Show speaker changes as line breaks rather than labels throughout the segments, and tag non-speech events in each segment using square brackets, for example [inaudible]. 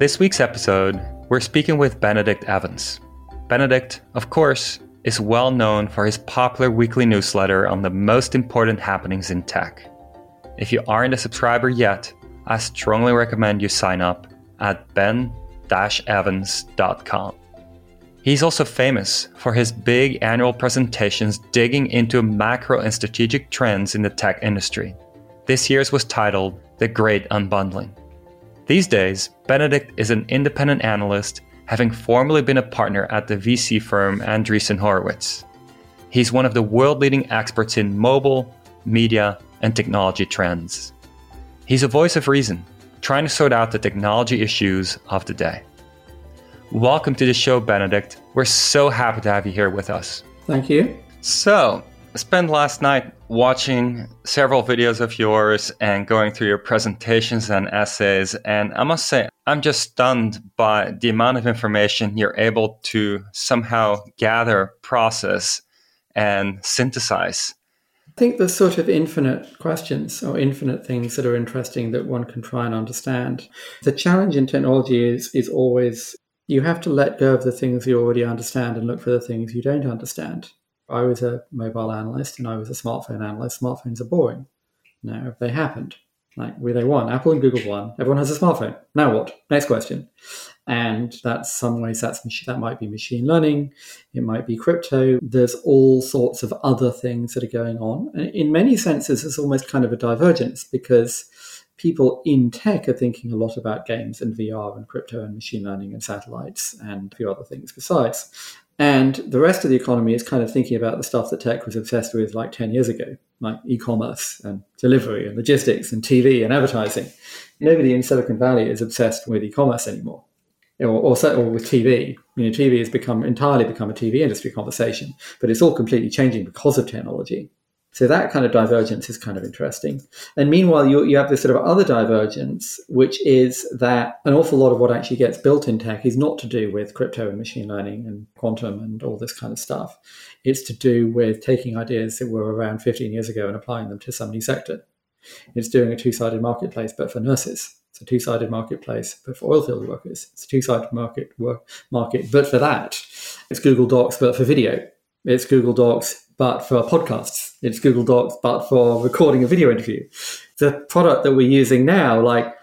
This week's episode, we're speaking with Benedict Evans. Benedict, of course, is well known for his popular weekly newsletter on the most important happenings in tech. If you aren't a subscriber yet, I strongly recommend you sign up at ben-evans.com. He's also famous for his big annual presentations digging into macro and strategic trends in the tech industry. This year's was titled The Great Unbundling. These days, Benedict is an independent analyst, having formerly been a partner at the VC firm Andreessen Horowitz. He's one of the world leading experts in mobile, media, and technology trends. He's a voice of reason, trying to sort out the technology issues of the day. Welcome to the show, Benedict. We're so happy to have you here with us.
Thank you.
So, I spent last night watching several videos of yours and going through your presentations and essays. And I must say, I'm just stunned by the amount of information you're able to somehow gather, process, and synthesize.
I think there's sort of infinite questions or infinite things that are interesting that one can try and understand. The challenge in technology is, is always you have to let go of the things you already understand and look for the things you don't understand. I was a mobile analyst and I was a smartphone analyst. Smartphones are boring. Now they happened. Like where they won, Apple and Google won. Everyone has a smartphone. Now what? Next question. And that's some ways that's that might be machine learning, it might be crypto. There's all sorts of other things that are going on. And in many senses, it's almost kind of a divergence because people in tech are thinking a lot about games and VR and crypto and machine learning and satellites and a few other things besides. And the rest of the economy is kind of thinking about the stuff that tech was obsessed with like 10 years ago, like e commerce and delivery and logistics and TV and advertising. Nobody in Silicon Valley is obsessed with e commerce anymore. Or, or, or, with TV. You know, TV has become entirely become a TV industry conversation, but it's all completely changing because of technology. So that kind of divergence is kind of interesting. And meanwhile, you, you have this sort of other divergence, which is that an awful lot of what actually gets built in tech is not to do with crypto and machine learning and quantum and all this kind of stuff. It's to do with taking ideas that were around 15 years ago and applying them to some new sector. It's doing a two sided marketplace, but for nurses. It's a two sided marketplace, but for oilfield workers. It's a two sided market, work, market, but for that. It's Google Docs, but for video. It's Google Docs, but for podcasts. It's Google Docs, but for recording a video interview. The product that we're using now, like,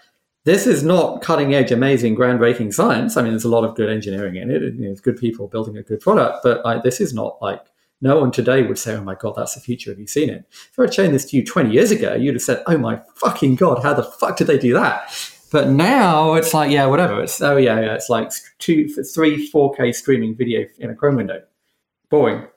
this is not cutting edge, amazing, groundbreaking science. I mean, there's a lot of good engineering in it. You know, good people building a good product, but like, this is not like no one today would say, "Oh my god, that's the future." Have you seen it? If I had shown this to you 20 years ago, you'd have said, "Oh my fucking god, how the fuck did they do that?" But now it's like, yeah, whatever. It's oh yeah, yeah. It's like two, three, four 4K streaming video in a Chrome window. Boring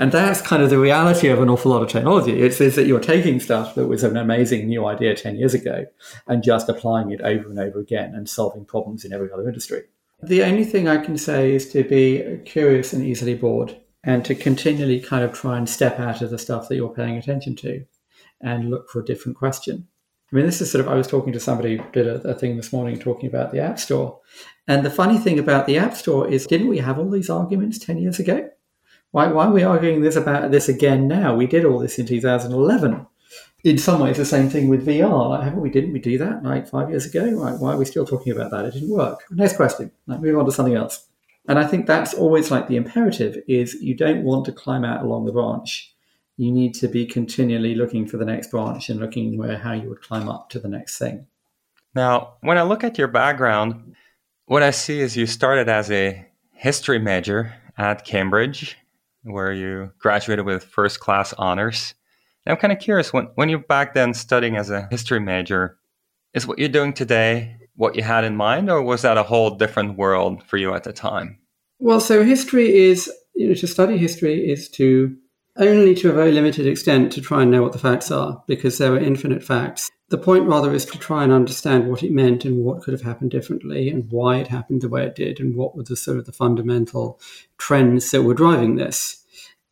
and that's kind of the reality of an awful lot of technology. It's, is that you're taking stuff that was an amazing new idea 10 years ago and just applying it over and over again and solving problems in every other industry. The only thing I can say is to be curious and easily bored and to continually kind of try and step out of the stuff that you're paying attention to and look for a different question. I mean, this is sort of, I was talking to somebody who did a, a thing this morning talking about the App Store. And the funny thing about the App Store is, didn't we have all these arguments 10 years ago? Why, why are we arguing this about this again now? We did all this in 2011. In some ways, the same thing with VR. Like, haven't we? Didn't we do that like five years ago? Like, why are we still talking about that? It didn't work. Next question. Like, move on to something else. And I think that's always like the imperative: is you don't want to climb out along the branch. You need to be continually looking for the next branch and looking where how you would climb up to the next thing.
Now, when I look at your background, what I see is you started as a history major at Cambridge where you graduated with first class honors. And I'm kind of curious when, when you're back then studying as a history major, is what you're doing today what you had in mind, or was that a whole different world for you at the time?
Well, so history is, you know, to study history is to only to a very limited extent to try and know what the facts are, because there are infinite facts. The point rather is to try and understand what it meant and what could have happened differently and why it happened the way it did and what were the sort of the fundamental trends that were driving this.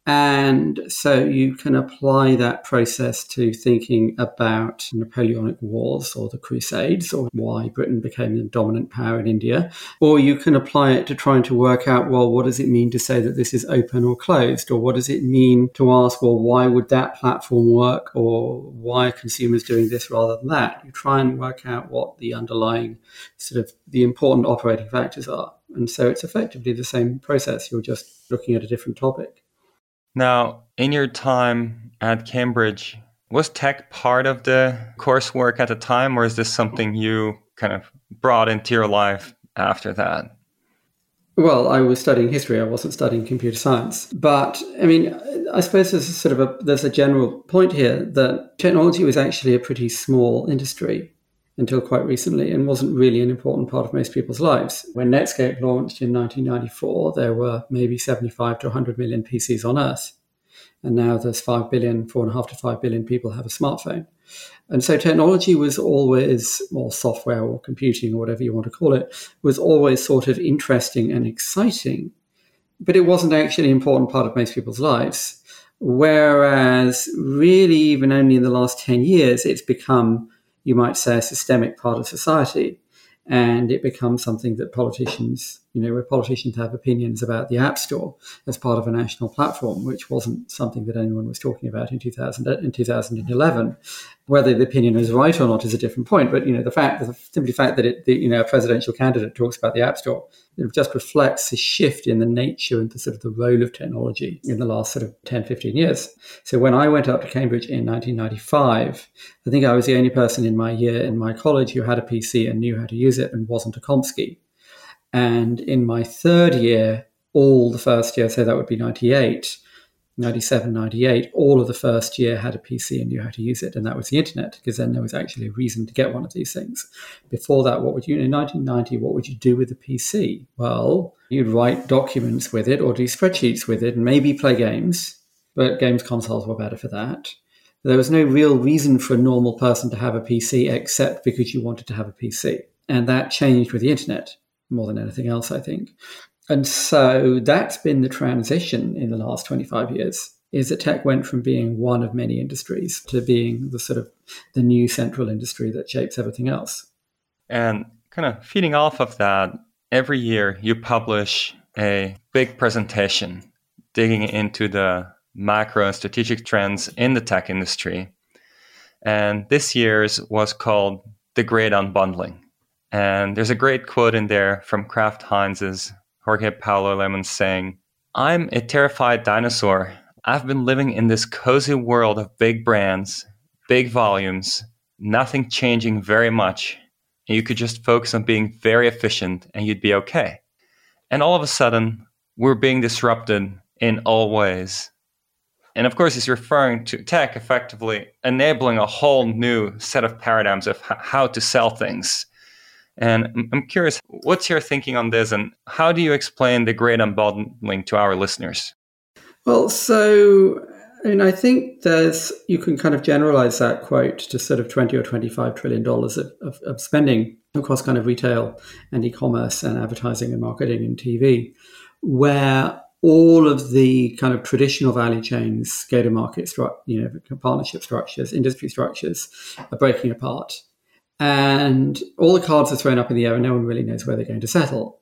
And so you can apply that process to thinking about Napoleonic Wars or the Crusades or why Britain became the dominant power in India. Or you can apply it to trying to work out, well, what does it mean to say that this is open or closed? Or what does it mean to ask, well, why would that platform work? Or why are consumers doing this rather than that? You try and work out what the underlying sort of the important operating factors are. And so it's effectively the same process. You're just looking at a different topic.
Now, in your time at Cambridge, was tech part of the coursework at the time, or is this something you kind of brought into your life after that?
Well, I was studying history. I wasn't studying computer science. But I mean, I suppose there's a sort of a there's a general point here that technology was actually a pretty small industry until quite recently and wasn't really an important part of most people's lives. When Netscape launched in 1994, there were maybe 75 to 100 million PCs on Earth. And now there's 5 billion, 4.5 to 5 billion people have a smartphone. And so technology was always, or software or computing or whatever you want to call it, was always sort of interesting and exciting. But it wasn't actually an important part of most people's lives. Whereas, really, even only in the last 10 years, it's become you might say, a systemic part of society. And it becomes something that politicians, you know, where politicians have opinions about the App Store as part of a national platform, which wasn't something that anyone was talking about in 2000, in 2011. Whether the opinion is right or not is a different point. But, you know, the fact, the simply fact that it, the, you know, a presidential candidate talks about the App Store it just reflects a shift in the nature and the sort of the role of technology in the last sort of 10, 15 years. So when I went up to Cambridge in 1995, I think I was the only person in my year in my college who had a PC and knew how to use it and wasn't a Komsky. And in my third year, all the first year, so that would be 98, 97, 98, all of the first year had a PC and knew how to use it. And that was the internet, because then there was actually a reason to get one of these things. Before that, what would you, in 1990, what would you do with a PC? Well, you'd write documents with it or do spreadsheets with it and maybe play games, but games consoles were better for that. There was no real reason for a normal person to have a PC except because you wanted to have a PC. And that changed with the internet more than anything else, I think. And so that's been the transition in the last 25 years is that tech went from being one of many industries to being the sort of the new central industry that shapes everything else.
And kind of feeding off of that, every year you publish a big presentation digging into the macro and strategic trends in the tech industry. And this year's was called The Great Unbundling. And there's a great quote in there from Kraft Heinz's Jorge Paulo Lemann saying, I'm a terrified dinosaur. I've been living in this cozy world of big brands, big volumes, nothing changing very much. And you could just focus on being very efficient and you'd be okay. And all of a sudden, we're being disrupted in all ways. And of course, he's referring to tech effectively enabling a whole new set of paradigms of how to sell things and I'm curious, what's your thinking on this, and how do you explain the great unbundling to our listeners?
Well, so I mean, I think there's you can kind of generalize that quote to sort of 20 or 25 trillion dollars of, of, of spending across kind of retail and e-commerce and advertising and marketing and TV, where all of the kind of traditional value chains, go-to-market, stru- you know, partnership structures, industry structures, are breaking apart and all the cards are thrown up in the air and no one really knows where they're going to settle.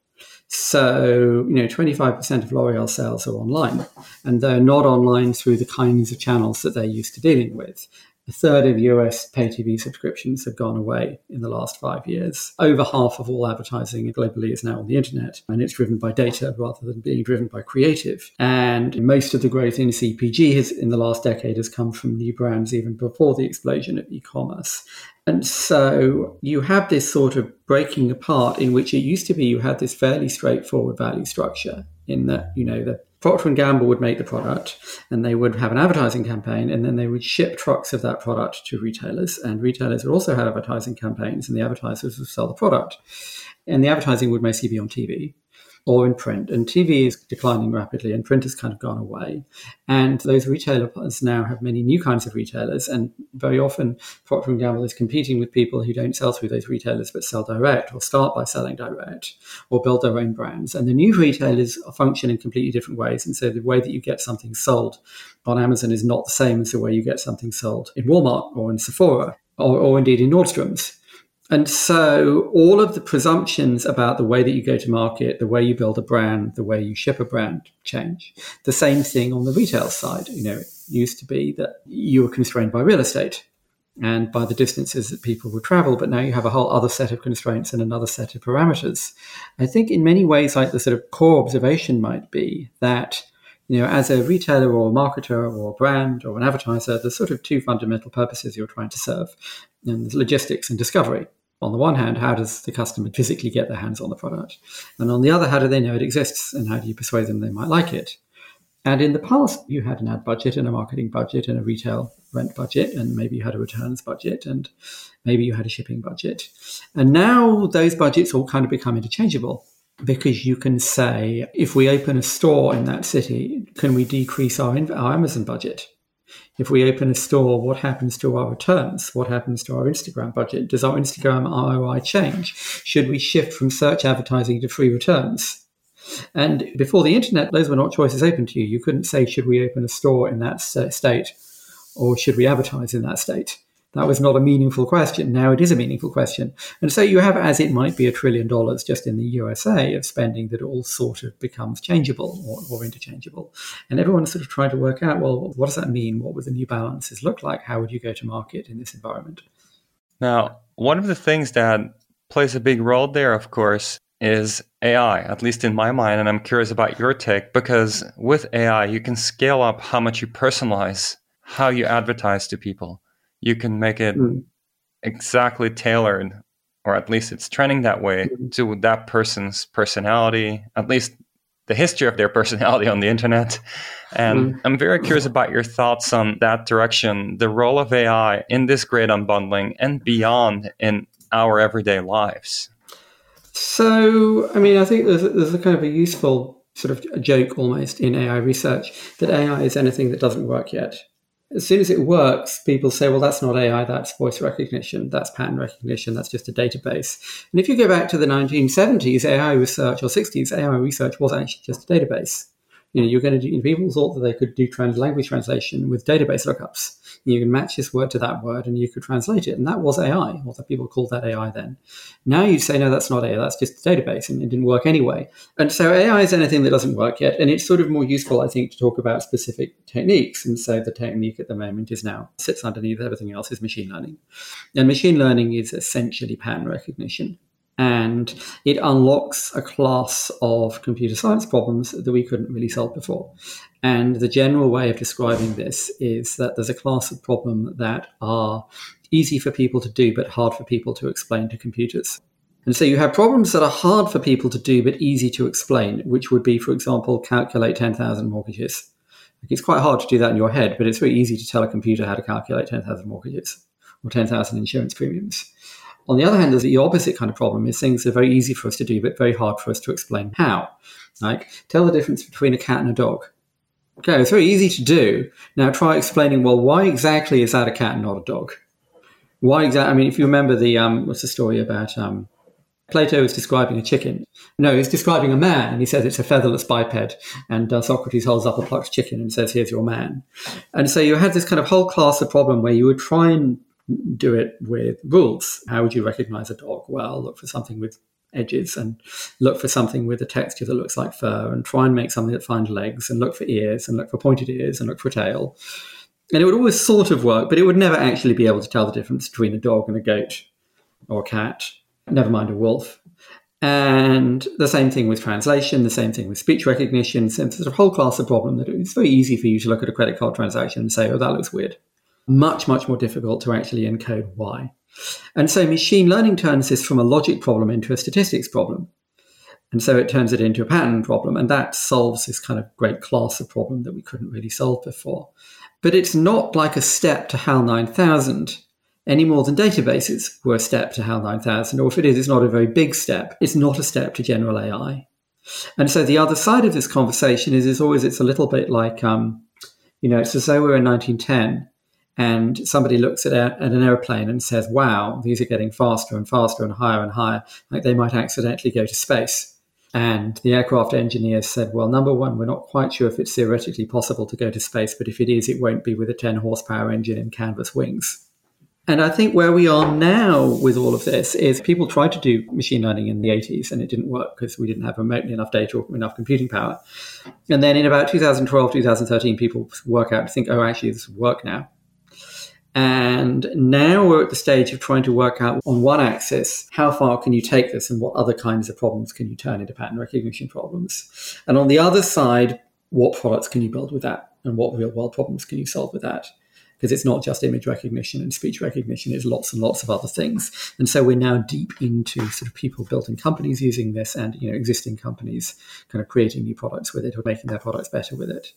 So, you know, 25% of L'Oreal sales are online, and they're not online through the kinds of channels that they're used to dealing with. A third of US pay TV subscriptions have gone away in the last five years. Over half of all advertising globally is now on the internet, and it's driven by data rather than being driven by creative. And most of the growth in CPG has, in the last decade has come from new brands even before the explosion of e commerce. And so you have this sort of breaking apart in which it used to be you had this fairly straightforward value structure in that, you know, the Procter and Gamble would make the product and they would have an advertising campaign and then they would ship trucks of that product to retailers and retailers would also have advertising campaigns and the advertisers would sell the product. And the advertising would mostly be on TV. Or in print. And TV is declining rapidly, and print has kind of gone away. And those retailers now have many new kinds of retailers, and very often Procter & Gamble is competing with people who don't sell through those retailers but sell direct, or start by selling direct, or build their own brands. And the new retailers function in completely different ways. And so the way that you get something sold on Amazon is not the same as the way you get something sold in Walmart or in Sephora or, or indeed in Nordstrom's. And so all of the presumptions about the way that you go to market, the way you build a brand, the way you ship a brand change. The same thing on the retail side. You know, it used to be that you were constrained by real estate and by the distances that people would travel, but now you have a whole other set of constraints and another set of parameters. I think in many ways, like the sort of core observation might be that you know, as a retailer or a marketer or a brand or an advertiser, there's sort of two fundamental purposes you're trying to serve, and logistics and discovery on the one hand, how does the customer physically get their hands on the product? And on the other, how do they know it exists and how do you persuade them they might like it? And in the past, you had an ad budget and a marketing budget and a retail rent budget, and maybe you had a returns budget, and maybe you had a shipping budget. And now those budgets all kind of become interchangeable because you can say, if we open a store in that city, can we decrease our, our Amazon budget? If we open a store, what happens to our returns? What happens to our Instagram budget? Does our Instagram ROI change? Should we shift from search advertising to free returns? And before the internet, those were not choices open to you. You couldn't say, should we open a store in that state or should we advertise in that state? That was not a meaningful question. Now it is a meaningful question. And so you have, as it might be, a trillion dollars just in the USA of spending that all sort of becomes changeable or, or, interchangeable. And everyone's sort of trying to work out, well, what does that mean? What would the new balances look like? How would you go to market in this environment?
Now, one of the things that plays a big role there, of course, is AI, at least in my mind. And I'm curious about your take because with AI, you can scale up how much you personalize how you advertise to people you can make it mm. exactly tailored or at least it's trending that way mm. to that person's personality at least the history of their [laughs] personality on the internet and mm. i'm very curious about your thoughts on that direction the role of ai in this great unbundling and beyond in our everyday lives
so i mean i think there's a, there's a kind of a useful sort of a joke almost in ai research that ai is anything that doesn't work yet as soon as it works, people say, well, that's not AI, that's voice recognition, that's pattern recognition, that's just a database. And if you go back to the 1970s, AI research, or 60s, AI research was actually just a database. You know, you're going to do, people thought that they could do trans language translation with database lookups. You can match this word to that word and you could translate it. And that was AI, although people called that AI then. Now you say, no, that's not AI, that's just a database and it didn't work anyway. And so AI is anything that doesn't work yet. And it's sort of more useful, I think, to talk about specific techniques. And so the technique at the moment is now sits underneath everything else is machine learning. And machine learning is essentially pattern recognition and it unlocks a class of computer science problems that we couldn't really solve before. And the general way of describing this is that there's a class of problem that are easy for people to do but hard for people to explain to computers. And so you have problems that are hard for people to do but easy to explain, which would be, for example, calculate 10,000 mortgages. It's quite hard to do that in your head, but it's very easy to tell a computer how to calculate 10,000 mortgages or 10,000 insurance premiums. On the other hand, there's the opposite kind of problem is things that are very easy for us to do, but very hard for us to explain how. Like, tell the difference between a cat and a dog. Okay, it's very easy to do. Now try explaining, well, why exactly is that a cat and not a dog? Why exactly? I mean, if you remember the, um, what's the story about, um, Plato is describing a chicken. No, he's describing a man, and he says it's a featherless biped. And uh, Socrates holds up a plucked chicken and says, "Here's your man." And so you had this kind of whole class of problem where you would try and do it with rules. How would you recognize a dog? Well, look for something with edges and look for something with a texture that looks like fur and try and make something that finds legs and look for ears and look for pointed ears and look for a tail. And it would always sort of work, but it would never actually be able to tell the difference between a dog and a goat or a cat, never mind a wolf. And the same thing with translation, the same thing with speech recognition. So there's a whole class of problem that it's very easy for you to look at a credit card transaction and say, oh, that looks weird much, much more difficult to actually encode why. And so machine learning turns this from a logic problem into a statistics problem. And so it turns it into a pattern problem. And that solves this kind of great class of problem that we couldn't really solve before. But it's not like a step to HAL 9000 any more than databases were a step to HAL 9000. Or if it is, it's not a very big step. It's not a step to general AI. And so the other side of this conversation is, is always it's a little bit like, um, you know, it's as though we're in 1910 and somebody looks at, a, at an airplane and says, wow, these are getting faster and faster and higher and higher, like they might accidentally go to space. And the aircraft engineers said, well, number one, we're not quite sure if it's theoretically possible to go to space, but if it is, it won't be with a 10 horsepower engine and canvas wings. And I think where we are now with all of this is people tried to do machine learning in the 80s and it didn't work because we didn't have remotely enough data or enough computing power. And then in about 2012, 2013, people work out think, oh, actually, this will work now. And now we're at the stage of trying to work out on one axis, how far can you take this and what other kinds of problems can you turn into pattern recognition problems? And on the other side, what products can you build with that? And what real world problems can you solve with that? Because it's not just image recognition and speech recognition, it's lots and lots of other things. And so we're now deep into sort of people building companies using this and you know existing companies kind of creating new products with it or making their products better with it.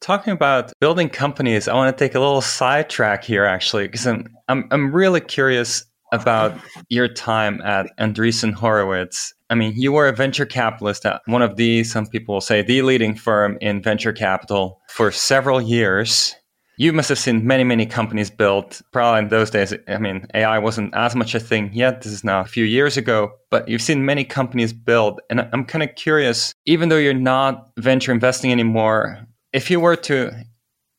Talking about building companies, I want to take a little sidetrack here, actually, because I'm, I'm, I'm really curious about your time at Andreessen Horowitz. I mean, you were a venture capitalist at one of the, some people will say, the leading firm in venture capital for several years. You must have seen many, many companies built. Probably in those days, I mean, AI wasn't as much a thing yet. This is now a few years ago, but you've seen many companies build. And I'm kind of curious, even though you're not venture investing anymore, if you were to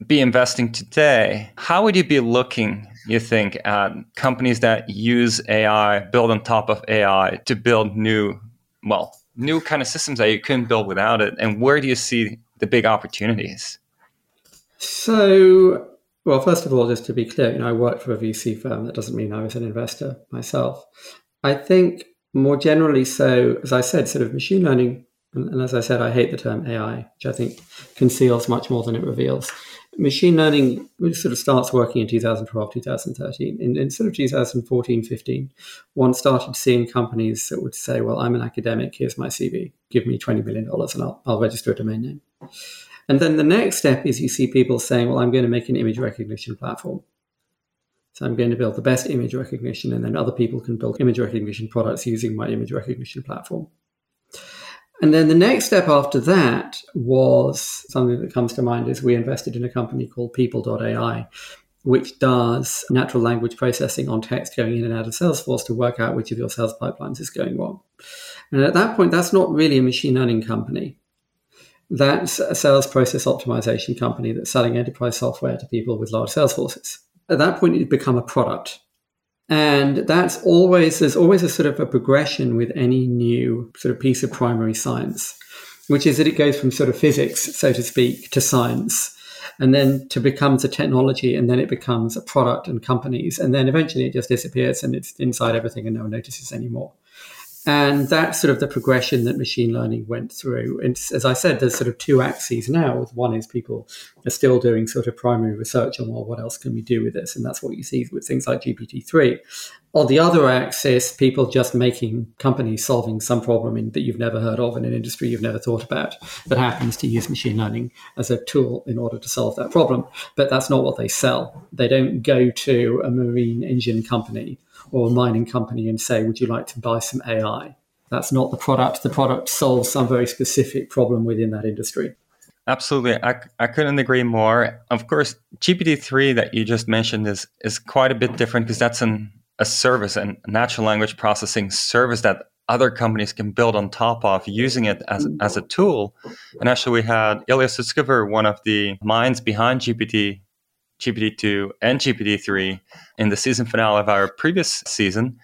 be investing today, how would you be looking, you think, at companies that use AI, build on top of AI to build new, well, new kind of systems that you couldn't build without it? And where do you see the big opportunities?
So, well, first of all, just to be clear, you know, I worked for a VC firm. That doesn't mean I was an investor myself. I think more generally, so as I said, sort of machine learning and, and, as I said, I hate the term AI, which I think conceals much more than it reveals. Machine learning sort of starts working in 2012, 2013. In, in sort of 2014, 15, one started seeing companies that would say, well, I'm an academic, here's my CV, give me $20 million and I'll, I'll register a domain name. And then the next step is you see people saying, well, I'm going to make an image recognition platform. So I'm going to build the best image recognition, and then other people can build image recognition products using my image recognition platform. And then the next step after that was something that comes to mind is we invested in a company called People.ai, which does natural language processing on text going in and out of Salesforce to work out which of your sales pipelines is going wrong. And at that point, that's not really a machine learning company. That's a sales process optimization company that's selling enterprise software to people with large sales forces. At that point, it become a product. And that's always, there's always a sort of a progression with any new sort of piece of primary science, which is that it goes from sort of physics, so to speak, to science, and then to becomes a technology, and then it becomes a product and companies, and then eventually it just disappears and it's inside everything and no one notices anymore. And that's sort of the progression that machine learning went through. And as I said, there's sort of two axes now. One is people are still doing sort of primary research on, well, what else can we do with this? And that's what you see with things like GPT-3. On the other axis, people just making companies solving some problem in, that you've never heard of in an industry you've never thought about that happens to use machine learning as a tool in order to solve that problem. But that's not what they sell. They don't go to a marine engine company or a mining company and say, Would you like to buy some AI? That's not the product. The product solves some very specific problem within that industry.
Absolutely. I, I couldn't agree more. Of course, GPT-3 that you just mentioned is, is quite a bit different because that's an, a service and natural language processing service that other companies can build on top of using it as, mm. as a tool. And actually, we had Ilya Sutskever, one of the minds behind GPT GPT-2 and GPT-3 in the season finale of our previous season.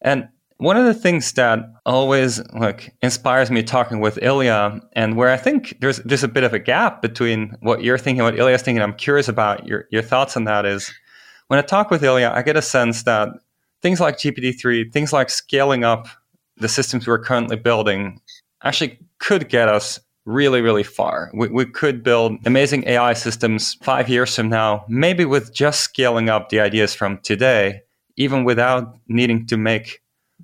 And one of the things that always like inspires me talking with Ilya, and where I think there's there's a bit of a gap between what you're thinking, what Ilya's thinking. I'm curious about your your thoughts on that. Is when I talk with Ilya, I get a sense that things like GPT-3, things like scaling up the systems we're currently building, actually could get us really, really far. We, we could build amazing AI systems five years from now, maybe with just scaling up the ideas from today, even without needing to make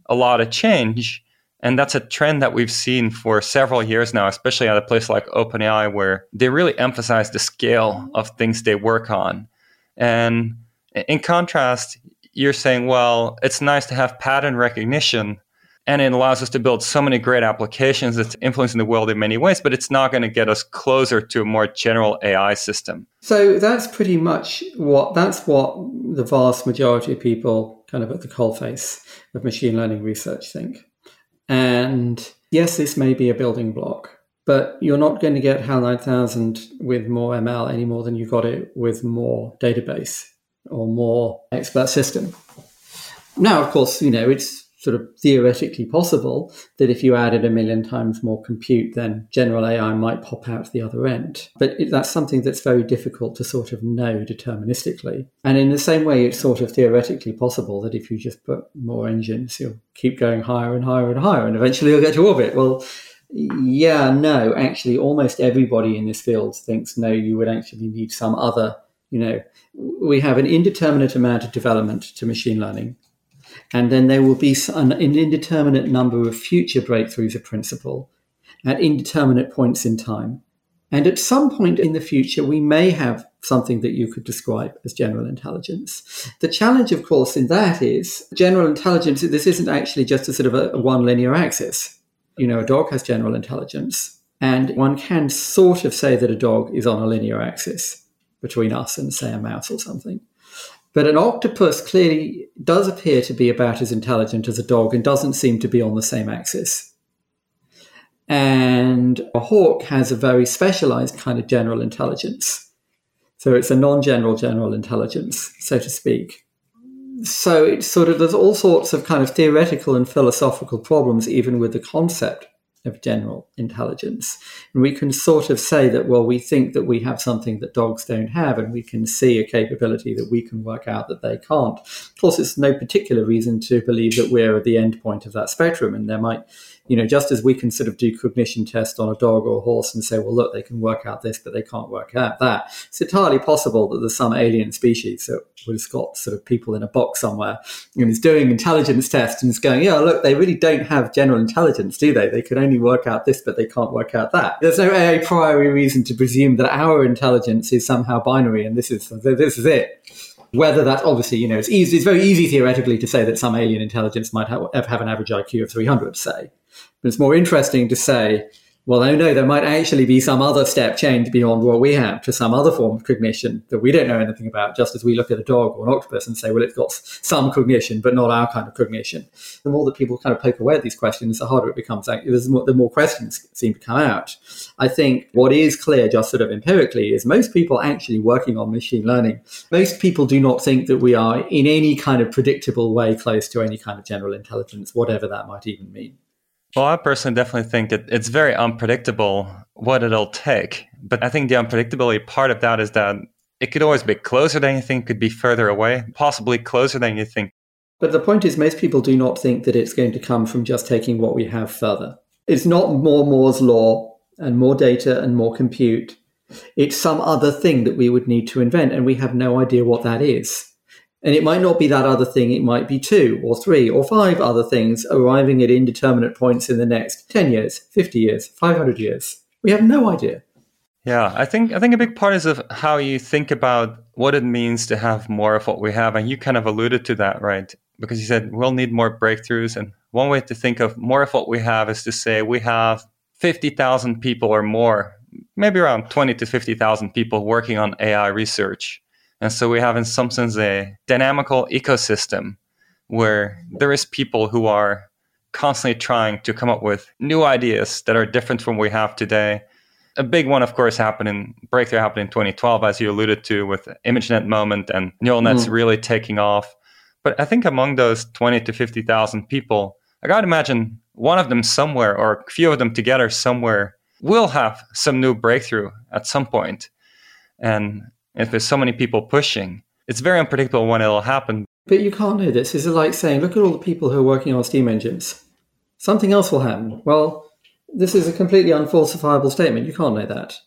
a lot of change. And that's a trend that we've seen for several years now, especially at a place like OpenAI, where they really emphasize the scale of things they work on. And in contrast, you're saying, well, it's nice to have pattern recognition, and it allows us to build so many great applications that's influencing the world in many ways, but it's not going to get us closer to a more general AI system.
So that's pretty much what that's what the vast majority of people kind of at the coalface of machine learning research think. And yes, this may be a building block, but you're not going to get HAL 9000 with more ML any more than you got it with more database or more expert system. Now, of course, you know, it's sort of theoretically possible that if you added a million times more compute, then general AI might pop out the other end. But it, that's something that's very difficult to sort of know deterministically. And in the same way, it's sort of theoretically possible that if you just put more engines, you'll keep going higher and higher and higher, and eventually you'll get to orbit. Well, yeah, no, actually, almost everybody in this field thinks no, you would actually need some other, you know, we have an indeterminate amount of development to machine learning and then there will be an, indeterminate number of future breakthroughs of principle at indeterminate points in time. And at some point in the future, we may have something that you could describe as general intelligence. The challenge, of course, in that is general intelligence, this isn't actually just a sort of a, a one linear axis. You know, a dog has general intelligence, and one can sort of say that a dog is on a linear axis between us and, say, a mouse or something. But an octopus clearly does appear to be about as intelligent as a dog and doesn't seem to be on the same axis. And a hawk has a very specialized kind of general intelligence. So it's a non general general intelligence, so to speak. So it's sort of, there's all sorts of kind of theoretical and philosophical problems, even with the concept of general intelligence. And we can sort of say that, well, we think that we have something that dogs don't have, and we can see a capability that we can work out that they can't. Of course, it's no particular reason to believe that we're at the end point of that spectrum, and there might you know, just as we can sort of do cognition tests on a dog or a horse and say, well, look, they can work out this, but they can't work out that. It's entirely possible that there's some alien species that has got sort of people in a box somewhere and is doing intelligence tests and is going, yeah, look, they really don't have general intelligence, do they? They can only work out this, but they can't work out that. There's no a priori reason to presume that our intelligence is somehow binary and this is this is it whether that obviously you know it's easy it's very easy theoretically to say that some alien intelligence might have, have an average iq of 300 say but it's more interesting to say, well, oh no, there might actually be some other step change beyond what we have to some other form of cognition that we don't know anything about, just as we look at a dog or an octopus and say, well, it's got some cognition, but not our kind of cognition. The more that people kind of poke away at these questions, the harder it becomes. The more questions seem to come out. I think what is clear, just sort of empirically, is most people actually working on machine learning, most people do not think that we are in any kind of predictable way close to any kind of general intelligence, whatever that might even mean.
Well, I personally definitely think that it's very unpredictable what it'll take. But I think the unpredictability part of that is that it could always be closer than you think, could be further away, possibly closer than you think.
But the point is, most people do not think that it's going to come from just taking what we have further. It's not more Moore's law and more data and more compute. It's some other thing that we would need to invent, and we have no idea what that is. And it might not be that other thing, it might be two or three or five other things arriving at indeterminate points in the next 10 years, 50 years, 500 years. We have no idea.
Yeah, I think I think a big part is of how you think about what it means to have more of what we have, and you kind of alluded to that, right? Because you said we'll need more breakthroughs, and one way to think of more of what we have is to say we have fifty thousand people or more, maybe around twenty to fifty thousand people working on AI research, and so we have, in some sense, a dynamical ecosystem where there is people who are constantly trying to come up with new ideas that are different from what we have today. A big one, of course, happened in breakthrough happened in 2012, as you alluded to, with ImageNet moment and neural nets mm. really taking off. But I think among those 20 to 50,000 people, I got to imagine one of them somewhere, or a few of them together somewhere, will have some new breakthrough at some point. And if there's so many people pushing, it's very unpredictable when it'll happen.
But you can't know this. It's like saying, look at all the people who are working on steam engines. Something else will happen. Well, this is a completely unfalsifiable statement. You can't know that.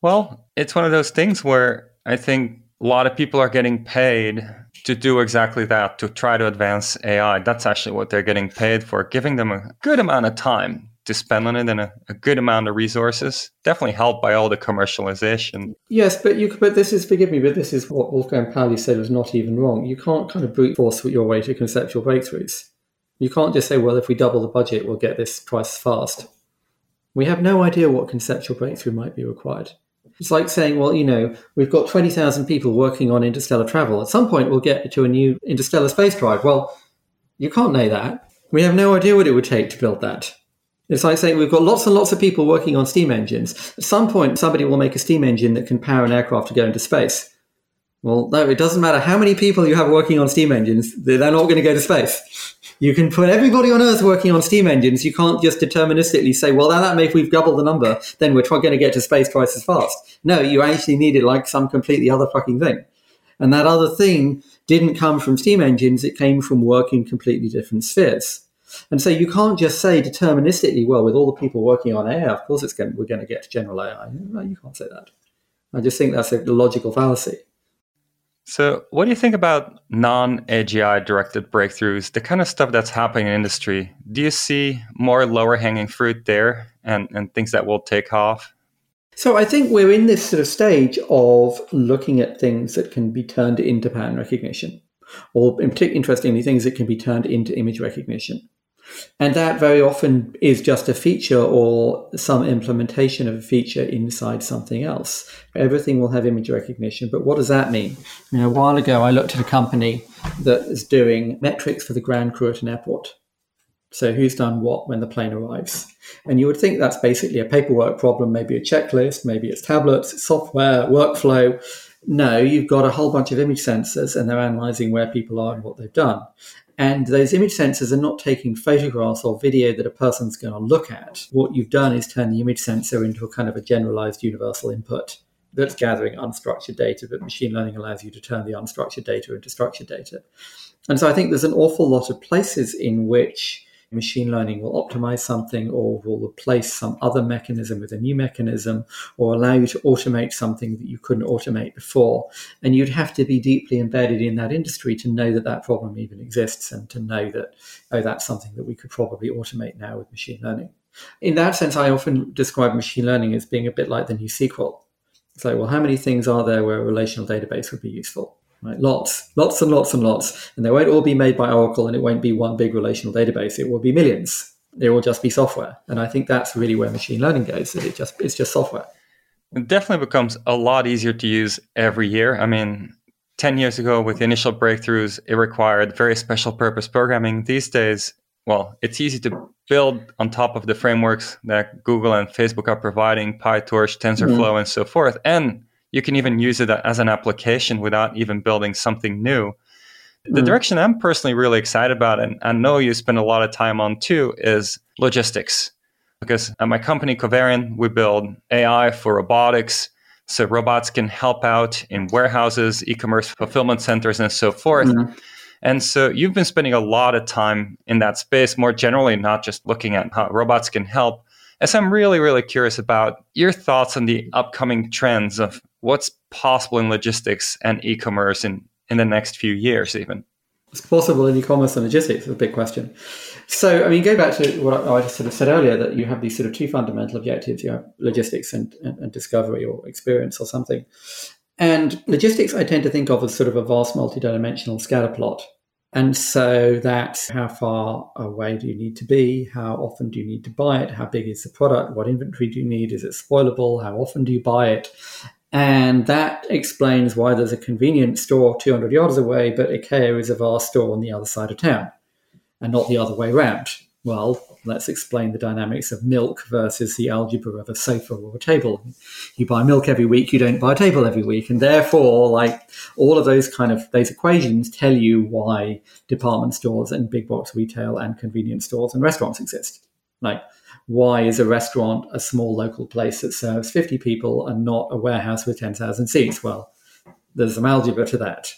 Well, it's one of those things where I think a lot of people are getting paid to do exactly that, to try to advance AI. That's actually what they're getting paid for, giving them a good amount of time to spend on it and a, a, good amount of resources. Definitely helped by all the commercialization.
Yes, but you but this is forgive me, but this is what Wolfgang Pauli said was not even wrong. You can't kind of brute force your way to conceptual breakthroughs. You can't just say, well, if we double the budget, we'll get this twice fast. We have no idea what conceptual breakthrough might be required. It's like saying, well, you know, we've got 20,000 people working on interstellar travel. At some point, we'll get to a new interstellar space drive. Well, you can't know that. We have no idea what it would take to build that. It's like saying we've got lots and lots of people working on steam engines. At some point, somebody will make a steam engine that can power an aircraft to go into space. Well, no, it doesn't matter how many people you have working on steam engines, they're not going to go to space. You can put everybody on Earth working on steam engines. You can't just deterministically say, well, that, that if we've doubled the number, then we're going to get to space twice as fast. No, you actually needed like some completely other fucking thing. And that other thing didn't come from steam engines, it came from working completely different spheres. And so you can't just say deterministically, well, with all the people working on AI, of course it's going, we're going to get to general AI. No, you can't say that. I just think that's a logical fallacy.
So, what do you think about non AGI directed breakthroughs, the kind of stuff that's happening in industry? Do you see more lower hanging fruit there and, and things that will take off?
So, I think we're in this sort of stage of looking at things that can be turned into pattern recognition, or in particular, interestingly, things that can be turned into image recognition. And that very often is just a feature or some implementation of a feature inside something else. Everything will have image recognition, but what does that mean? You know, a while ago, I looked at a company that is doing metrics for the at an airport. So, who's done what when the plane arrives? And you would think that's basically a paperwork problem, maybe a checklist, maybe it's tablets, software, workflow. No, you've got a whole bunch of image sensors and they're analyzing where people are and what they've done. And those image sensors are not taking photographs or video that a person's going to look at. What you've done is turn the image sensor into a kind of a generalized universal input that's gathering unstructured data, but machine learning allows you to turn the unstructured data into structured data. And so I think there's an awful lot of places in which machine learning will optimize something or will replace some other mechanism with a new mechanism or allow you to automate something that you couldn't automate before. And you'd have to be deeply embedded in that industry to know that that problem even exists and to know that, oh, that's something that we could probably automate now with machine learning. In that sense, I often describe machine learning as being a bit like the new SQL. It's like, well, how many things are there where a relational database would be useful? Right? Lots, lots and lots and lots. And they won't all be made by Oracle and it won't be one big relational database. It will be millions. It will just be software. And I think that's really where machine learning goes, it just it's just software.
It definitely becomes a lot easier to use every year. I mean, 10 years ago with the initial breakthroughs, it required very special purpose programming. These days, well, it's easy to build on top of the frameworks that Google and Facebook are providing, PyTorch, TensorFlow, mm-hmm. and so forth. And you can even use it as an application without even building something new. The mm. direction I'm personally really excited about, and I know you spend a lot of time on too, is logistics. Because at my company, Covariant, we build AI for robotics. So robots can help out in warehouses, e commerce fulfillment centers, and so forth. Mm. And so you've been spending a lot of time in that space, more generally, not just looking at how robots can help. As I'm really, really curious about your thoughts on the upcoming trends of what's possible in logistics and e-commerce in, in the next few years even
what's possible in e-commerce and logistics is a big question so i mean go back to what i sort of said earlier that you have these sort of two fundamental objectives you have logistics and, and, and discovery or experience or something and logistics i tend to think of as sort of a vast multi-dimensional scatter plot and so that's how far away do you need to be? How often do you need to buy it? How big is the product? What inventory do you need? Is it spoilable? How often do you buy it? And that explains why there's a convenience store 200 yards away, but IKEA is a vast store on the other side of town and not the other way around. Well, let's explain the dynamics of milk versus the algebra of a sofa or a table. You buy milk every week, you don't buy a table every week. And therefore, like all of those kind of those equations tell you why department stores and big box retail and convenience stores and restaurants exist. Like why is a restaurant a small local place that serves 50 people and not a warehouse with 10,000 seats? Well, there's some algebra to that.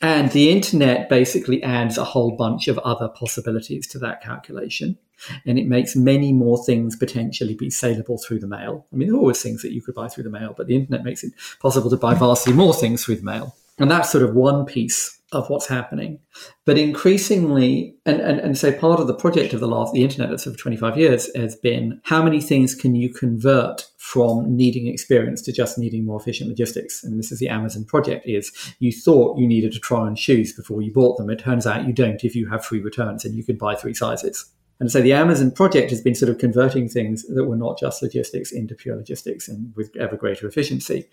And the internet basically adds a whole bunch of other possibilities to that calculation. And it makes many more things potentially be saleable through the mail. I mean, there are always things that you could buy through the mail, but the internet makes it possible to buy vastly more things through the mail. And that's sort of one piece of what's happening. But increasingly, and, and, and so part of the project of the last, the internet of of 25 years has been how many things can you convert from needing experience to just needing more efficient logistics? And this is the Amazon project is you thought you needed to try on shoes before you bought them. It turns out you don't if you have free returns and you can buy three sizes. And so the Amazon project has been sort of converting things that were not just logistics into pure logistics and with ever greater efficiency.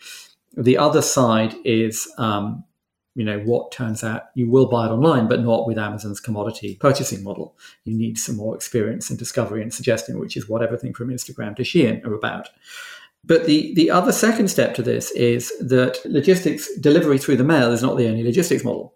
The other side is um, you know what turns out you will buy it online but not with amazon's commodity purchasing model. You need some more experience and discovery and suggestion which is what everything from instagram to shein are about. But the, the other second step to this is that logistics delivery through the mail is not the only logistics model.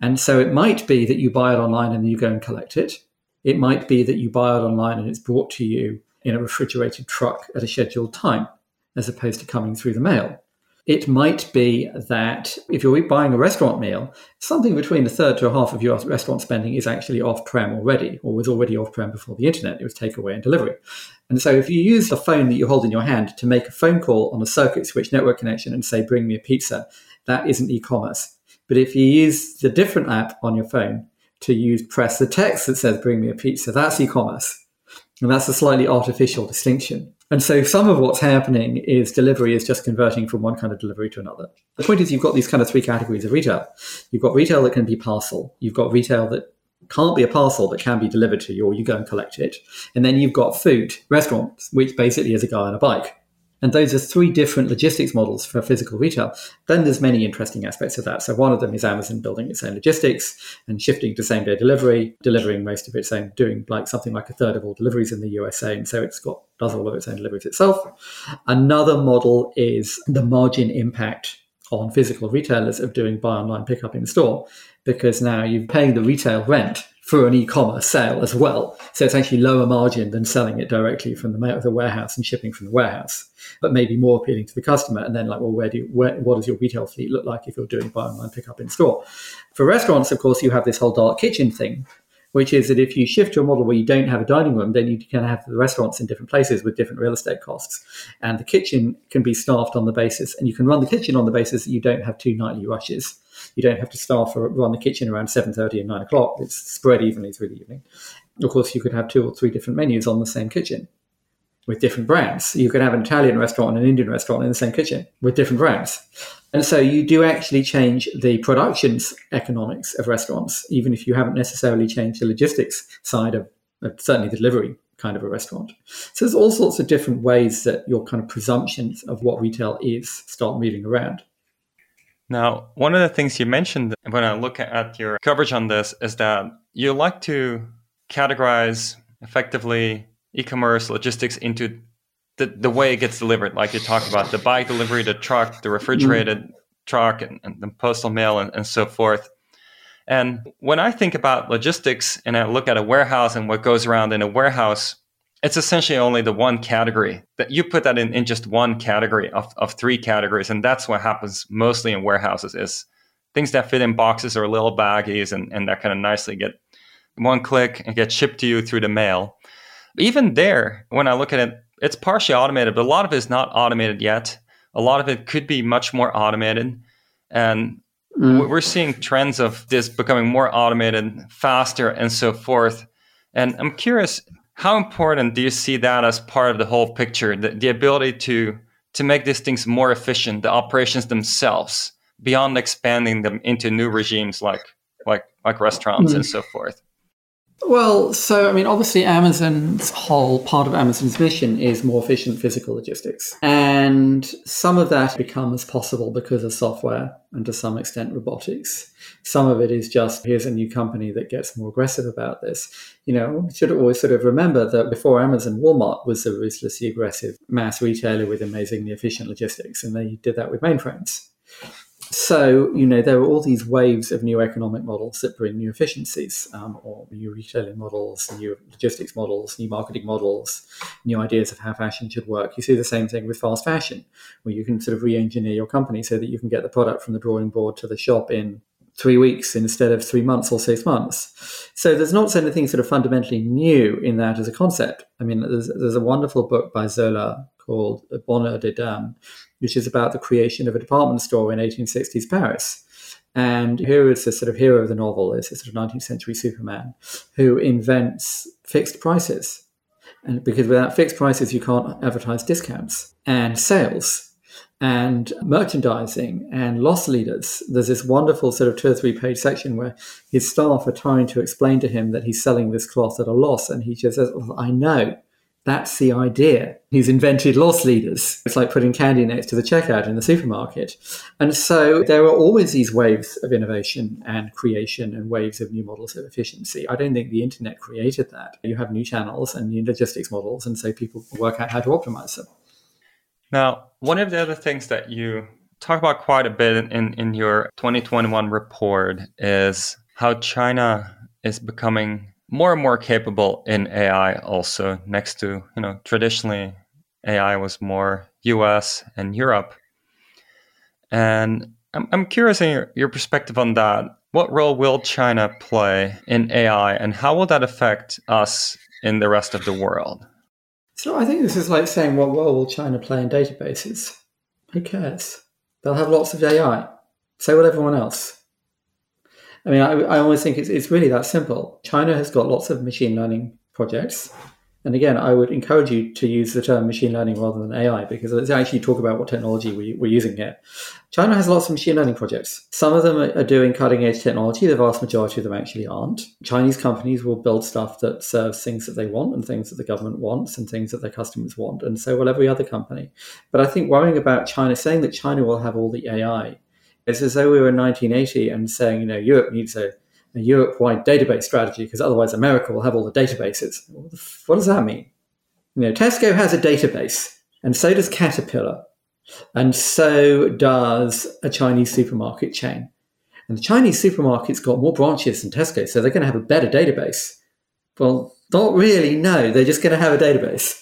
And so it might be that you buy it online and you go and collect it. It might be that you buy it online and it's brought to you in a refrigerated truck at a scheduled time as opposed to coming through the mail it might be that if you're buying a restaurant meal, something between a third to a half of your restaurant spending is actually off prem already, or was already off prem before the internet. It was takeaway and delivery. And so if you use the phone that you hold in your hand to make a phone call on a circuit switch network connection and say, bring me a pizza, that isn't e commerce. But if you use the different app on your phone to use press the text that says, bring me a pizza, that's e commerce. And that's a slightly artificial distinction. And so some of what's happening is delivery is just converting from one kind of delivery to another. The point is you've got these kind of three categories of retail. You've got retail that can be parcel. You've got retail that can't be a parcel but can be delivered to you or you go and collect it. And then you've got food, restaurants, which basically is a guy on a bike. And those are three different logistics models for physical retail. Then there's many interesting aspects of that. So one of them is Amazon building its own logistics and shifting to same day delivery, delivering most of its own, doing like something like a third of all deliveries in the USA. And so it's got does all of its own deliveries itself. Another model is the margin impact on physical retailers of doing buy online, pick up in store, because now you're paying the retail rent for an e-commerce sale as well. So it's actually lower margin than selling it directly from the, the warehouse and shipping from the warehouse, but maybe more appealing to the customer. And then like, well, where do you, where, what does your retail fleet look like if you're doing buy online, pick up in store? For restaurants, of course, you have this whole dark kitchen thing, which is that if you shift to a model where you don't have a dining room, then you can have the restaurants in different places with different real estate costs. And the kitchen can be staffed on the basis, and you can run the kitchen on the basis that you don't have two nightly rushes you don't have to staff or run the kitchen around 7.30 and 9 o'clock. It's spread evenly through the evening. Of course, you could have two or three different menus on the same kitchen with different brands. You could have an Italian restaurant and an Indian restaurant in the same kitchen with different brands. And so you do actually change the productions economics of restaurants, even if you haven't necessarily changed the logistics side of, of certainly the delivery kind of a restaurant. So there's all sorts of different ways that your kind of presumptions of what retail is start moving around.
Now, one of the things you mentioned when I look at your coverage on this is that you like to categorize effectively e-commerce logistics into the, the way it gets delivered. Like you talk about the bike delivery, the truck, the refrigerated mm. truck, and, and, the postal mail, and, and so forth. And when I think about logistics and I look at a warehouse and what goes around in a warehouse, it's essentially only the one category that you put that in, in just one category of, of three categories and that's what happens mostly in warehouses is things that fit in boxes or little baggies and, and that kind of nicely get one click and get shipped to you through the mail. Even there when i look at it it's partially automated but a lot of it is not automated yet. A lot of it could be much more automated and mm. we're seeing trends of this becoming more automated faster and so forth. And i'm curious how important do you see that as part of the whole picture? The, the ability to to make these things more efficient, the operations themselves, beyond expanding them into new regimes like like like restaurants mm. and so forth.
Well, so I mean, obviously, Amazon's whole part of Amazon's mission is more efficient physical logistics. And some of that becomes possible because of software and to some extent robotics. Some of it is just here's a new company that gets more aggressive about this. You know, we should always sort of remember that before Amazon, Walmart was a ruthlessly aggressive mass retailer with amazingly efficient logistics, and they did that with mainframes. So, you know, there are all these waves of new economic models that bring new efficiencies, um, or new retailing models, new logistics models, new marketing models, new ideas of how fashion should work. You see the same thing with fast fashion, where you can sort of re engineer your company so that you can get the product from the drawing board to the shop in three weeks instead of three months or six months. So there's not anything sort of fundamentally new in that as a concept. I mean, there's, there's a wonderful book by Zola called Bonheur des Dames, which is about the creation of a department store in 1860s Paris. And here is the sort of hero of the novel, is a sort of 19th century Superman who invents fixed prices. And because without fixed prices, you can't advertise discounts and sales and merchandising and loss leaders. There's this wonderful sort of two or three page section where his staff are trying to explain to him that he's selling this cloth at a loss. And he just says, I know. That's the idea. He's invented loss leaders. It's like putting candy next to the checkout in the supermarket. And so there are always these waves of innovation and creation and waves of new models of efficiency. I don't think the internet created that. You have new channels and new logistics models, and so people work out how to optimize them.
Now, one of the other things that you talk about quite a bit in, in your 2021 report is how China is becoming more and more capable in AI also next to, you know, traditionally AI was more US and Europe. And I'm, I'm curious in your, your perspective on that. What role will China play in AI and how will that affect us in the rest of the world?
So I think this is like saying, what role will China play in databases? Who cares? They'll have lots of AI. So will everyone else. I mean, I, I always think it's, it's really that simple. China has got lots of machine learning projects. And again, I would encourage you to use the term machine learning rather than AI because let's actually talk about what technology we, are using here. China has lots of machine learning projects. Some of them are doing cutting edge technology. The vast majority of them actually aren't. Chinese companies will build stuff that serves things that they want and things that the government wants and things that their customers want. And so will every other company. But I think worrying about China, saying that China will have all the AI, is as though we were in 1980 and saying, you know, Europe needs a a Europe wide database strategy because otherwise America will have all the databases. What does that mean? You know, Tesco has a database, and so does Caterpillar, and so does a Chinese supermarket chain. And the Chinese supermarket's got more branches than Tesco, so they're going to have a better database. Well, not really, no, they're just going to have a database.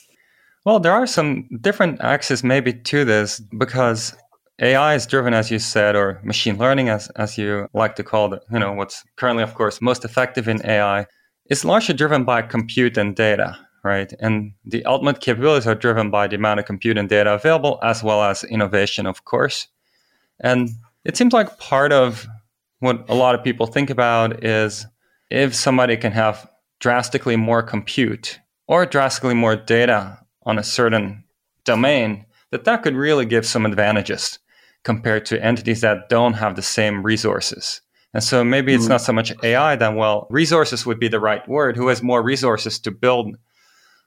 Well, there are some different axes maybe to this because AI is driven, as you said, or machine learning, as, as you like to call it, you know, what's currently, of course, most effective in AI, is largely driven by compute and data, right? And the ultimate capabilities are driven by the amount of compute and data available, as well as innovation, of course. And it seems like part of what a lot of people think about is if somebody can have drastically more compute or drastically more data on a certain domain, that that could really give some advantages compared to entities that don't have the same resources. And so maybe it's mm. not so much AI then, well, resources would be the right word. Who has more resources to build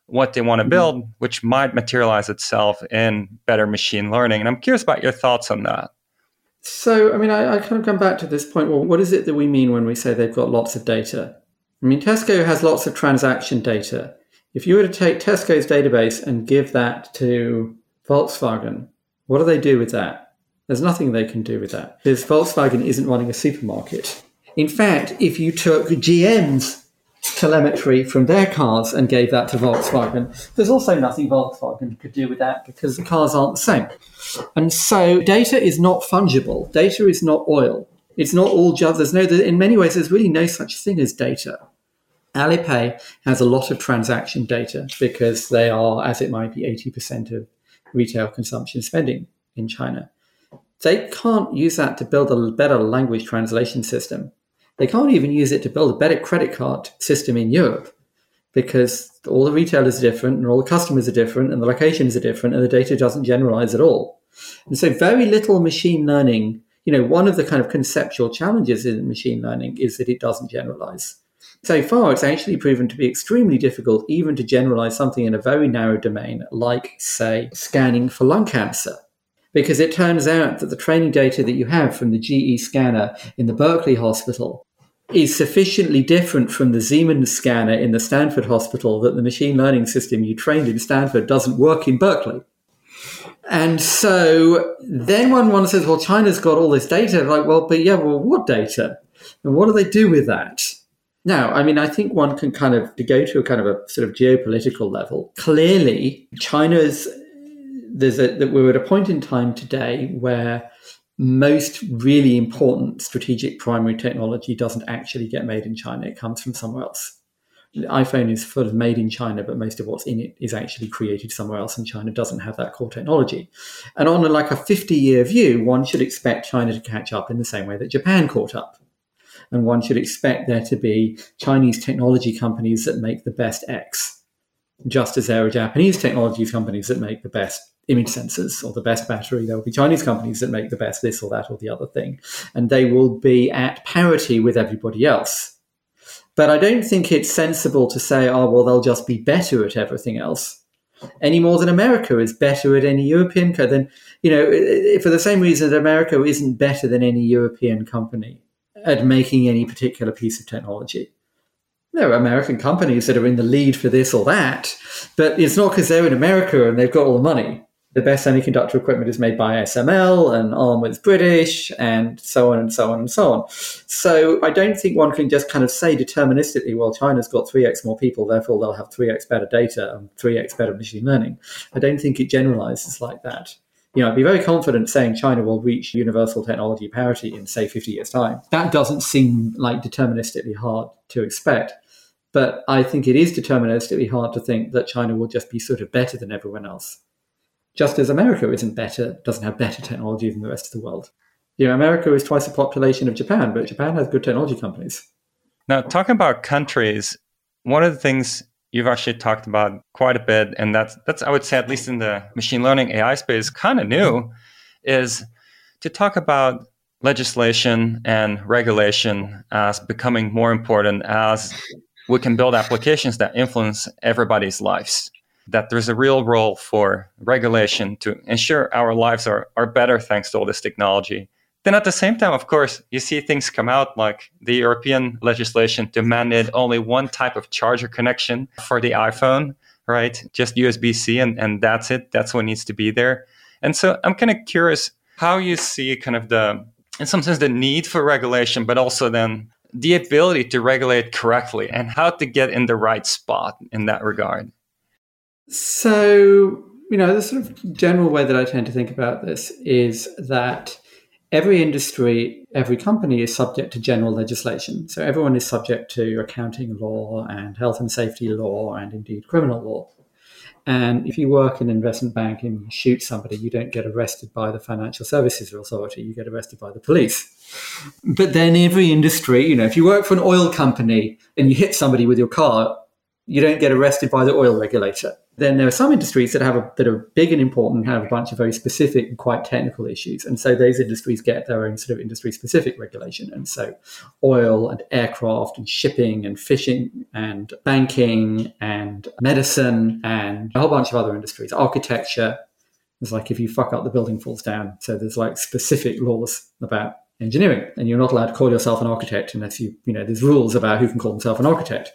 what they want to mm-hmm. build, mm. which might materialize itself in better machine learning. And I'm curious about your thoughts on that.
So, I mean, I, I kind of come back to this point. Well, what is it that we mean when we say they've got lots of data? I mean, Tesco has lots of transaction data. If you were to take Tesco's database and give that to Volkswagen, what do they do with that? There's nothing they can do with that because Volkswagen isn't running a supermarket. In fact, if you took GM's telemetry from their cars and gave that to Volkswagen, there's also nothing Volkswagen could do with that because the cars aren't the same. And so data is not fungible. Data is not oil. It's not all just, there's no, in many ways, there's really no such thing as data. Alipay has a lot of transaction data because they are, as it might be, 80% of retail consumption spending in China they can't use that to build a better language translation system. They can't even use it to build a better credit card system in Europe because all the retailers are different and all the customers are different and the locations are different and the data doesn't generalize at all. And so very little machine learning, you know, one of the kind of conceptual challenges in machine learning is that it doesn't generalize. So far, it's actually proven to be extremely difficult even to generalize something in a very narrow domain, like, say, scanning for lung cancer because it turns out that the training data that you have from the GE scanner in the Berkeley hospital is sufficiently different from the Siemens scanner in the Stanford hospital that the machine learning system you trained in Stanford doesn't work in Berkeley. And so then one, one says, well, China's got all this data. Like, well, but yeah, well, what data? And what do they do with that? Now, I mean, I think one can kind of, to go to a kind of a sort of geopolitical level, clearly China's there's a that we're at a point in time today where most really important strategic primary technology doesn't actually get made in China. It comes from somewhere else. The iPhone is full of made in China, but most of what's in it is actually created somewhere else, and China doesn't have that core technology. And on a, like a 50 year view, one should expect China to catch up in the same way that Japan caught up. And one should expect there to be Chinese technology companies that make the best X, just as there are Japanese technology companies that make the best image sensors or the best battery. There will be Chinese companies that make the best this or that or the other thing. And they will be at parity with everybody else. But I don't think it's sensible to say, oh, well, they'll just be better at everything else. Any more than America is better at any European co- then you know for the same reason that America isn't better than any European company at making any particular piece of technology. There are American companies that are in the lead for this or that, but it's not because they're in America and they've got all the money the best semiconductor equipment is made by ASML and ARM is British and so on and so on and so on. So I don't think one can just kind of say deterministically, well, China's got 3x more people, therefore they'll have 3x better data and 3x better machine learning. I don't think it generalizes like that. You know, I'd be very confident saying China will reach universal technology parity in, say, 50 years' time. That doesn't seem like deterministically hard to expect. But I think it is deterministically hard to think that China will just be sort of better than everyone else just as America isn't better, doesn't have better technology than the rest of the world. You know, America is twice the population of Japan, but Japan has good technology companies.
Now, talking about countries, one of the things you've actually talked about quite a bit, and that's that's I would say at least in the machine learning AI space, kind of new, is to talk about legislation and regulation as becoming more important as we can build applications that influence everybody's lives that there's a real role for regulation to ensure our lives are, are better thanks to all this technology. Then at the same time, of course, you see things come out like the European legislation mandate only one type of charger connection for the iPhone, right? Just USB C, and, and that's it. That's what needs to be there. And so I'm kind of curious how you see kind of the, in some sense, the need for regulation, but also then the ability to regulate correctly and how to get in the right spot in that regard.
So, you know, the sort of general way that I tend to think about this is that every industry, every company is subject to general legislation. So everyone is subject to accounting law and health and safety law and indeed criminal law. And if you work in investment bank and you shoot somebody, you don't get arrested by the Financial Services Authority, you get arrested by the police. But then every industry, you know, if you work for an oil company and you hit somebody with your car, you don't get arrested by the oil regulator then there are some industries that have a, that are big and important have a bunch of very specific and quite technical issues, and so those industries get their own sort of industry specific regulation. And so, oil and aircraft and shipping and fishing and banking and medicine and a whole bunch of other industries, architecture. It's like if you fuck up, the building falls down. So there's like specific laws about engineering and you're not allowed to call yourself an architect unless you you know there's rules about who can call themselves an architect.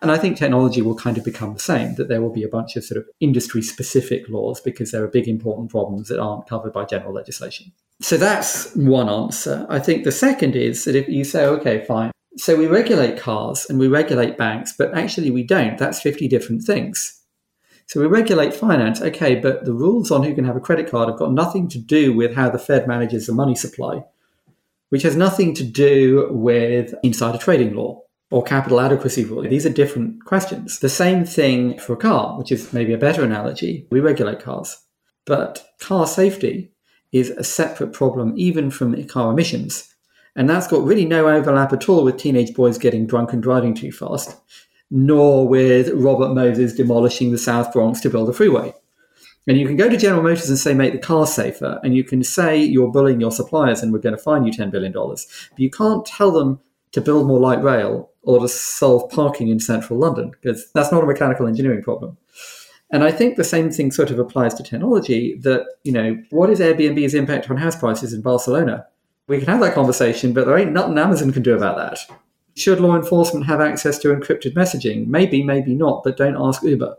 And i think technology will kind of become the same that there will be a bunch of sort of industry specific laws because there are big important problems that aren't covered by general legislation. So that's one answer. I think the second is that if you say okay fine. So we regulate cars and we regulate banks but actually we don't. That's 50 different things. So we regulate finance, okay, but the rules on who can have a credit card have got nothing to do with how the Fed manages the money supply which has nothing to do with insider trading law or capital adequacy rule. These are different questions. The same thing for a car, which is maybe a better analogy. We regulate cars, but car safety is a separate problem even from car emissions. And that's got really no overlap at all with teenage boys getting drunk and driving too fast, nor with Robert Moses demolishing the South Bronx to build a freeway. And you can go to General Motors and say, make the car safer. And you can say you're bullying your suppliers and we're going to fine you $10 billion. But you can't tell them to build more light rail or to solve parking in central London because that's not a mechanical engineering problem. And I think the same thing sort of applies to technology that, you know, what is Airbnb's impact on house prices in Barcelona? We can have that conversation, but there ain't nothing Amazon can do about that. Should law enforcement have access to encrypted messaging? Maybe, maybe not, but don't ask Uber.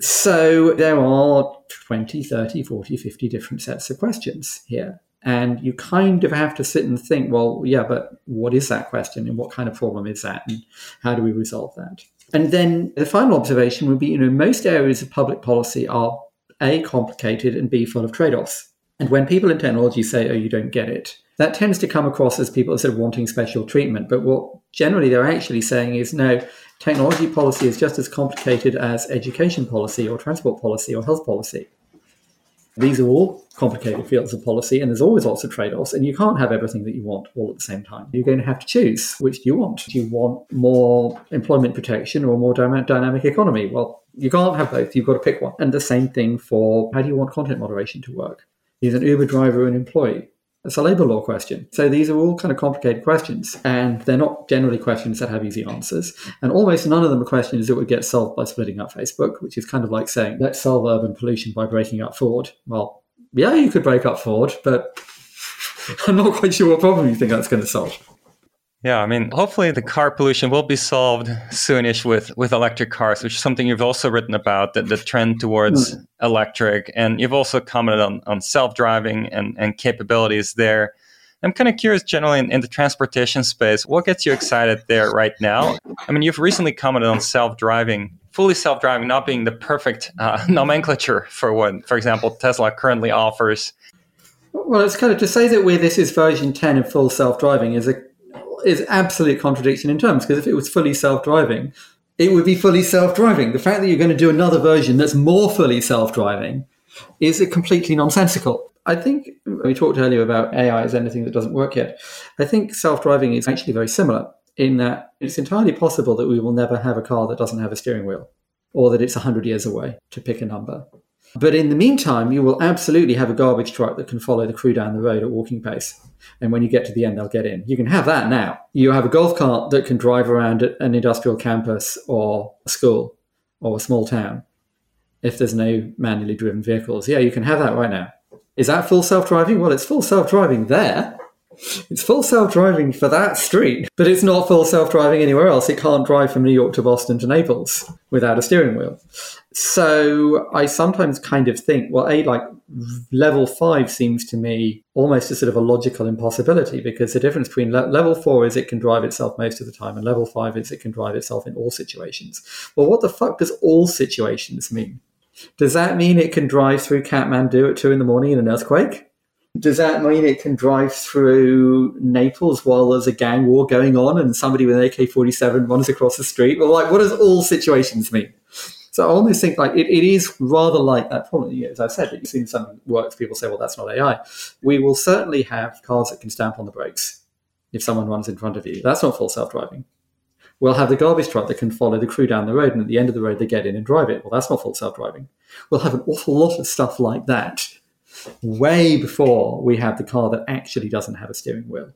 So there are 20, 30, 40, 50 different sets of questions here. And you kind of have to sit and think, well, yeah, but what is that question and what kind of problem is that and how do we resolve that? And then the final observation would be, you know, most areas of public policy are A, complicated and B, full of trade offs. And when people in technology say, oh, you don't get it, that tends to come across as people sort of wanting special treatment. But what generally they're actually saying is, no, technology policy is just as complicated as education policy or transport policy or health policy. These are all complicated fields of policy, and there's always lots of trade offs, and you can't have everything that you want all at the same time. You're going to have to choose which do you want. Do you want more employment protection or more dynamic economy? Well, you can't have both. You've got to pick one. And the same thing for how do you want content moderation to work? Is an Uber driver an employee? It's a labor law question. So these are all kind of complicated questions, and they're not generally questions that have easy answers. And almost none of them are questions that would get solved by splitting up Facebook, which is kind of like saying, let's solve urban pollution by breaking up Ford. Well, yeah, you could break up Ford, but [laughs] I'm not quite sure what problem you think that's going to solve.
Yeah, I mean, hopefully the car pollution will be solved soonish with, with electric cars, which is something you've also written about, the, the trend towards mm. electric. And you've also commented on, on self-driving and, and capabilities there. I'm kind of curious generally in, in, the transportation space, what gets you excited there right now? I mean, you've recently commented on self-driving, fully self-driving not being the perfect uh, [laughs] nomenclature for what, for example, Tesla currently offers.
Well, it's kind of to say that where this is version 10 of full self-driving is a is absolute contradiction in terms because if it was fully self-driving, it would be fully self-driving. The fact that you're going to do another version that's more fully self-driving is a completely nonsensical. I think we talked earlier about AI as anything that doesn't work yet. I think self-driving is actually very similar in that it's entirely possible that we will never have a car that doesn't have a steering wheel or that it's 100 years away to pick a number. But in the meantime, you will absolutely have a garbage truck that can follow the crew down the road at walking pace. And when you get to the end, they'll get in. You can have that now. You have a golf cart that can drive around an industrial campus or a school or a small town if there's no manually driven vehicles. Yeah, you can have that right now. Is that full self driving? Well, it's full self driving there. It's full self driving for that street, but it's not full self driving anywhere else. It can't drive from New York to Boston to Naples without a steering wheel. So I sometimes kind of think, well, A, like level five seems to me almost a sort of a logical impossibility because the difference between le- level four is it can drive itself most of the time, and level five is it can drive itself in all situations. Well, what the fuck does all situations mean? Does that mean it can drive through Kathmandu at two in the morning in an earthquake? Does that mean it can drive through Naples while there's a gang war going on and somebody with an AK 47 runs across the street? Well, like, what does all situations mean? So I almost think like it, it is rather like that problem. As I've said, you've seen some works, people say, well, that's not AI. We will certainly have cars that can stamp on the brakes if someone runs in front of you. That's not full self driving. We'll have the garbage truck that can follow the crew down the road, and at the end of the road, they get in and drive it. Well, that's not full self driving. We'll have an awful lot of stuff like that way before we have the car that actually doesn't have a steering wheel.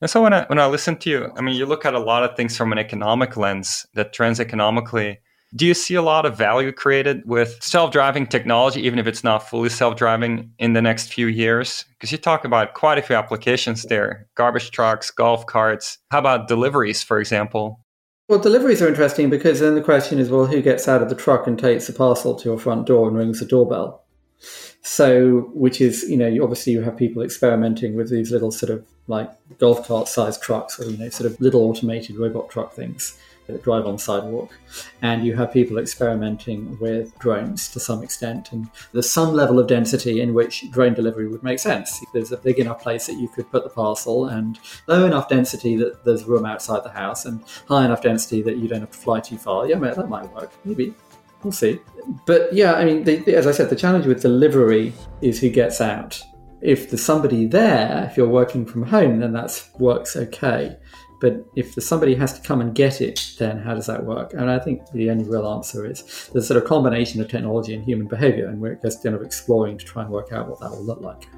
And so when I when I listen to you, I mean, you look at a lot of things from an economic lens that trends economically. Do you see a lot of value created with self-driving technology, even if it's not fully self-driving, in the next few years? Because you talk about quite a few applications there: garbage trucks, golf carts. How about deliveries, for example?
Well, deliveries are interesting because then the question is, well, who gets out of the truck and takes the parcel to your front door and rings the doorbell? So, which is, you know, obviously you have people experimenting with these little sort of like golf cart sized trucks or, you know, sort of little automated robot truck things that drive on sidewalk. And you have people experimenting with drones to some extent. And there's some level of density in which drone delivery would make sense. There's a big enough place that you could put the parcel and low enough density that there's room outside the house and high enough density that you don't have to fly too far. Yeah, that might work. Maybe we'll see. But yeah, I mean, the, as I said, the challenge with delivery is who gets out. If there's somebody there, if you're working from home, then that works okay. But if the somebody has to come and get it, then how does that work? And I think the only real answer is there's sort of combination of technology and human behavior, and we're just kind of exploring to try and work out what that will look like.